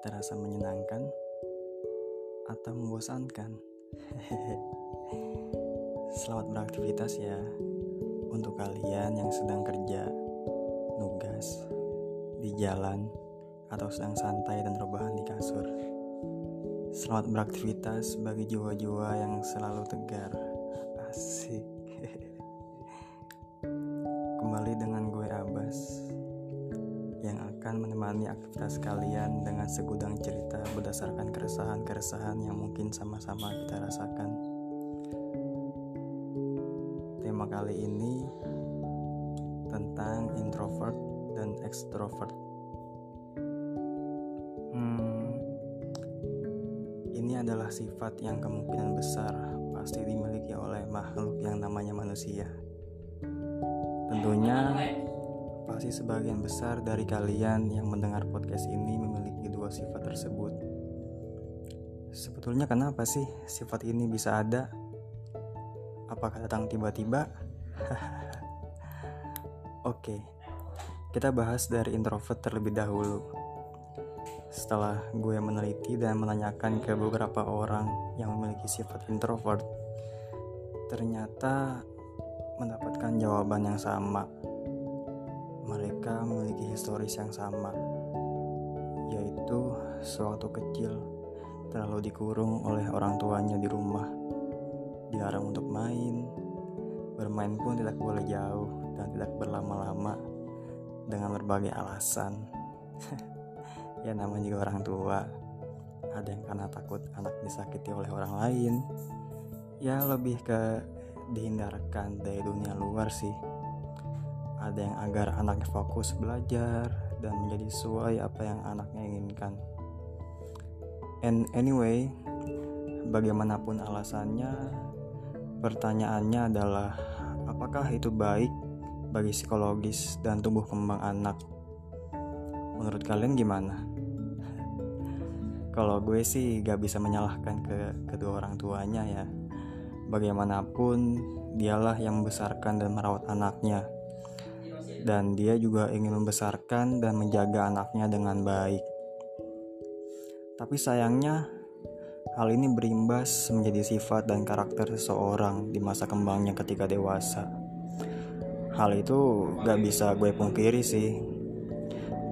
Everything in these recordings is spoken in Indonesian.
terasa menyenangkan atau membosankan? Selamat beraktivitas ya untuk kalian yang sedang kerja, nugas, di jalan, atau sedang santai dan rebahan di kasur. Selamat beraktivitas bagi jiwa-jiwa yang selalu tegar. Asik. Kembali dengan gue Abbas yang akan menemani aktivitas kalian dengan segudang cerita berdasarkan keresahan-keresahan yang mungkin sama-sama kita rasakan. Tema kali ini tentang introvert dan extrovert. Hmm, ini adalah sifat yang kemungkinan besar pasti dimiliki oleh makhluk yang namanya manusia. Tentunya pasti sebagian besar dari kalian yang mendengar podcast ini memiliki dua sifat tersebut. Sebetulnya kenapa sih sifat ini bisa ada? Apakah datang tiba-tiba? Oke, kita bahas dari introvert terlebih dahulu. Setelah gue meneliti dan menanyakan ke beberapa orang yang memiliki sifat introvert, ternyata mendapatkan jawaban yang sama mereka memiliki historis yang sama, yaitu sewaktu kecil terlalu dikurung oleh orang tuanya di rumah, dilarang untuk main, bermain pun tidak boleh jauh dan tidak berlama-lama dengan berbagai alasan. ya namanya juga orang tua, ada yang karena takut anak disakiti oleh orang lain, ya lebih ke dihindarkan dari dunia luar sih ada yang agar anaknya fokus belajar dan menjadi sesuai apa yang anaknya inginkan. And anyway, bagaimanapun alasannya, pertanyaannya adalah apakah itu baik bagi psikologis dan tumbuh kembang anak? Menurut kalian gimana? Kalau gue sih gak bisa menyalahkan ke kedua orang tuanya ya. Bagaimanapun, dialah yang membesarkan dan merawat anaknya dan dia juga ingin membesarkan dan menjaga anaknya dengan baik. Tapi sayangnya, hal ini berimbas menjadi sifat dan karakter seseorang di masa kembangnya ketika dewasa. Hal itu gak bisa gue pungkiri sih,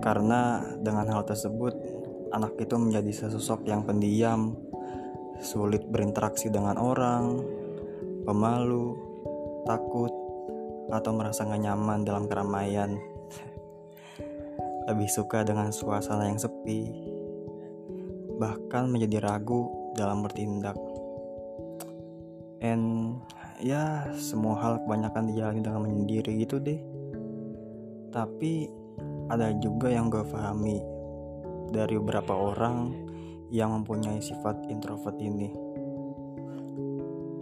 karena dengan hal tersebut, anak itu menjadi sesosok yang pendiam, sulit berinteraksi dengan orang, pemalu, takut, atau merasa gak nyaman dalam keramaian. Lebih suka dengan suasana yang sepi bahkan menjadi ragu dalam bertindak. And ya semua hal kebanyakan dijalani dengan menyendiri gitu deh. Tapi ada juga yang gue pahami dari beberapa orang yang mempunyai sifat introvert ini.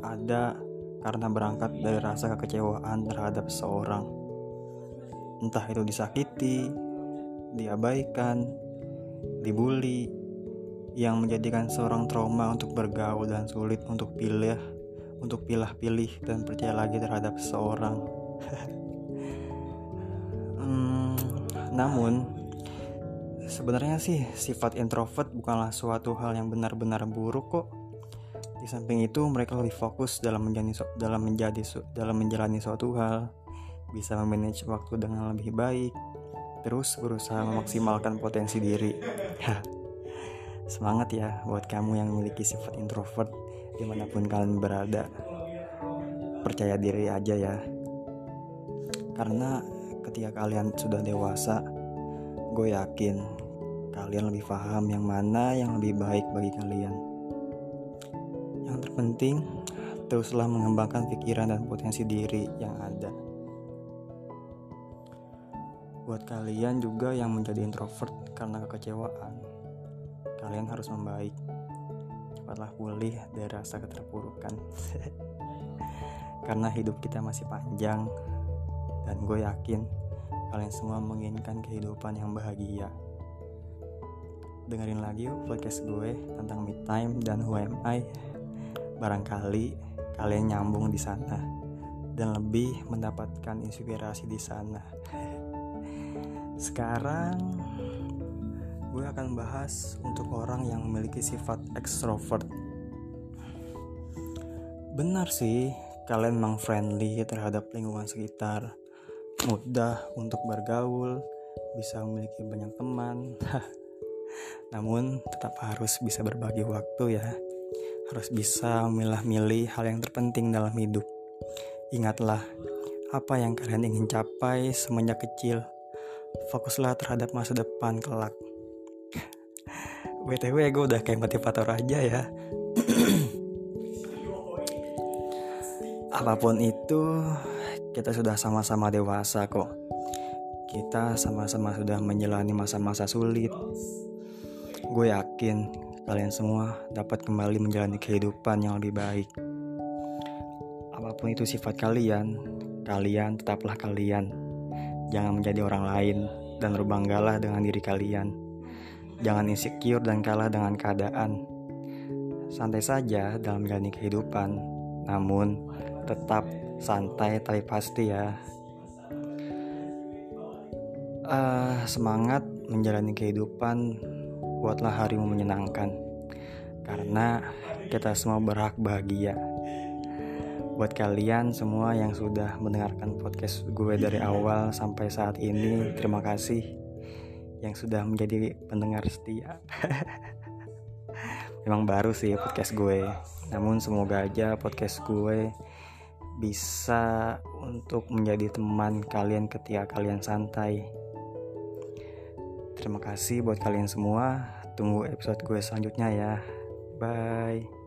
Ada karena berangkat dari rasa kekecewaan terhadap seseorang. Entah itu disakiti, diabaikan, dibully, yang menjadikan seorang trauma untuk bergaul dan sulit untuk pilih, untuk pilah-pilih dan percaya lagi terhadap seseorang. hmm, namun, sebenarnya sih sifat introvert bukanlah suatu hal yang benar-benar buruk kok di samping itu, mereka lebih fokus dalam menjalani dalam menjadi dalam menjalani suatu hal, bisa memanage waktu dengan lebih baik, terus berusaha memaksimalkan potensi diri. Semangat ya buat kamu yang memiliki sifat introvert di mana pun kalian berada. Percaya diri aja ya. Karena ketika kalian sudah dewasa, gue yakin kalian lebih paham yang mana yang lebih baik bagi kalian. Terpenting, teruslah mengembangkan pikiran dan potensi diri yang ada. Buat kalian juga yang menjadi introvert karena kekecewaan, kalian harus membaik. Cepatlah pulih dari rasa keterpurukan. karena hidup kita masih panjang, dan gue yakin kalian semua menginginkan kehidupan yang bahagia. Dengerin lagi yuk podcast gue tentang me time dan who am I barangkali kalian nyambung di sana dan lebih mendapatkan inspirasi di sana. Sekarang gue akan bahas untuk orang yang memiliki sifat ekstrovert. Benar sih, kalian memang friendly terhadap lingkungan sekitar, mudah untuk bergaul, bisa memiliki banyak teman. Namun tetap harus bisa berbagi waktu ya. Harus bisa memilah-milih hal yang terpenting dalam hidup. Ingatlah, apa yang kalian ingin capai semenjak kecil. Fokuslah terhadap masa depan kelak. BTW gue udah kayak motivator aja ya Apa pun itu Kita sudah sama-sama dewasa kok Kita sama-sama sudah menjalani masa-masa sulit Gue yakin kalian semua dapat kembali menjalani kehidupan yang lebih baik Apa pun itu sifat kalian Kalian tetaplah kalian Jangan menjadi orang lain Dan berbanggalah dengan diri kalian Jangan insecure dan kalah dengan keadaan. Santai saja dalam menjalani kehidupan, namun tetap santai tapi pasti ya. Uh, semangat menjalani kehidupan, buatlah harimu menyenangkan. Karena kita semua berhak bahagia. Buat kalian semua yang sudah mendengarkan podcast gue dari awal sampai saat ini, terima kasih yang sudah menjadi pendengar setia. Memang baru sih podcast gue, namun semoga aja podcast gue bisa untuk menjadi teman kalian ketika kalian santai. Terima kasih buat kalian semua. Tunggu episode gue selanjutnya ya. Bye.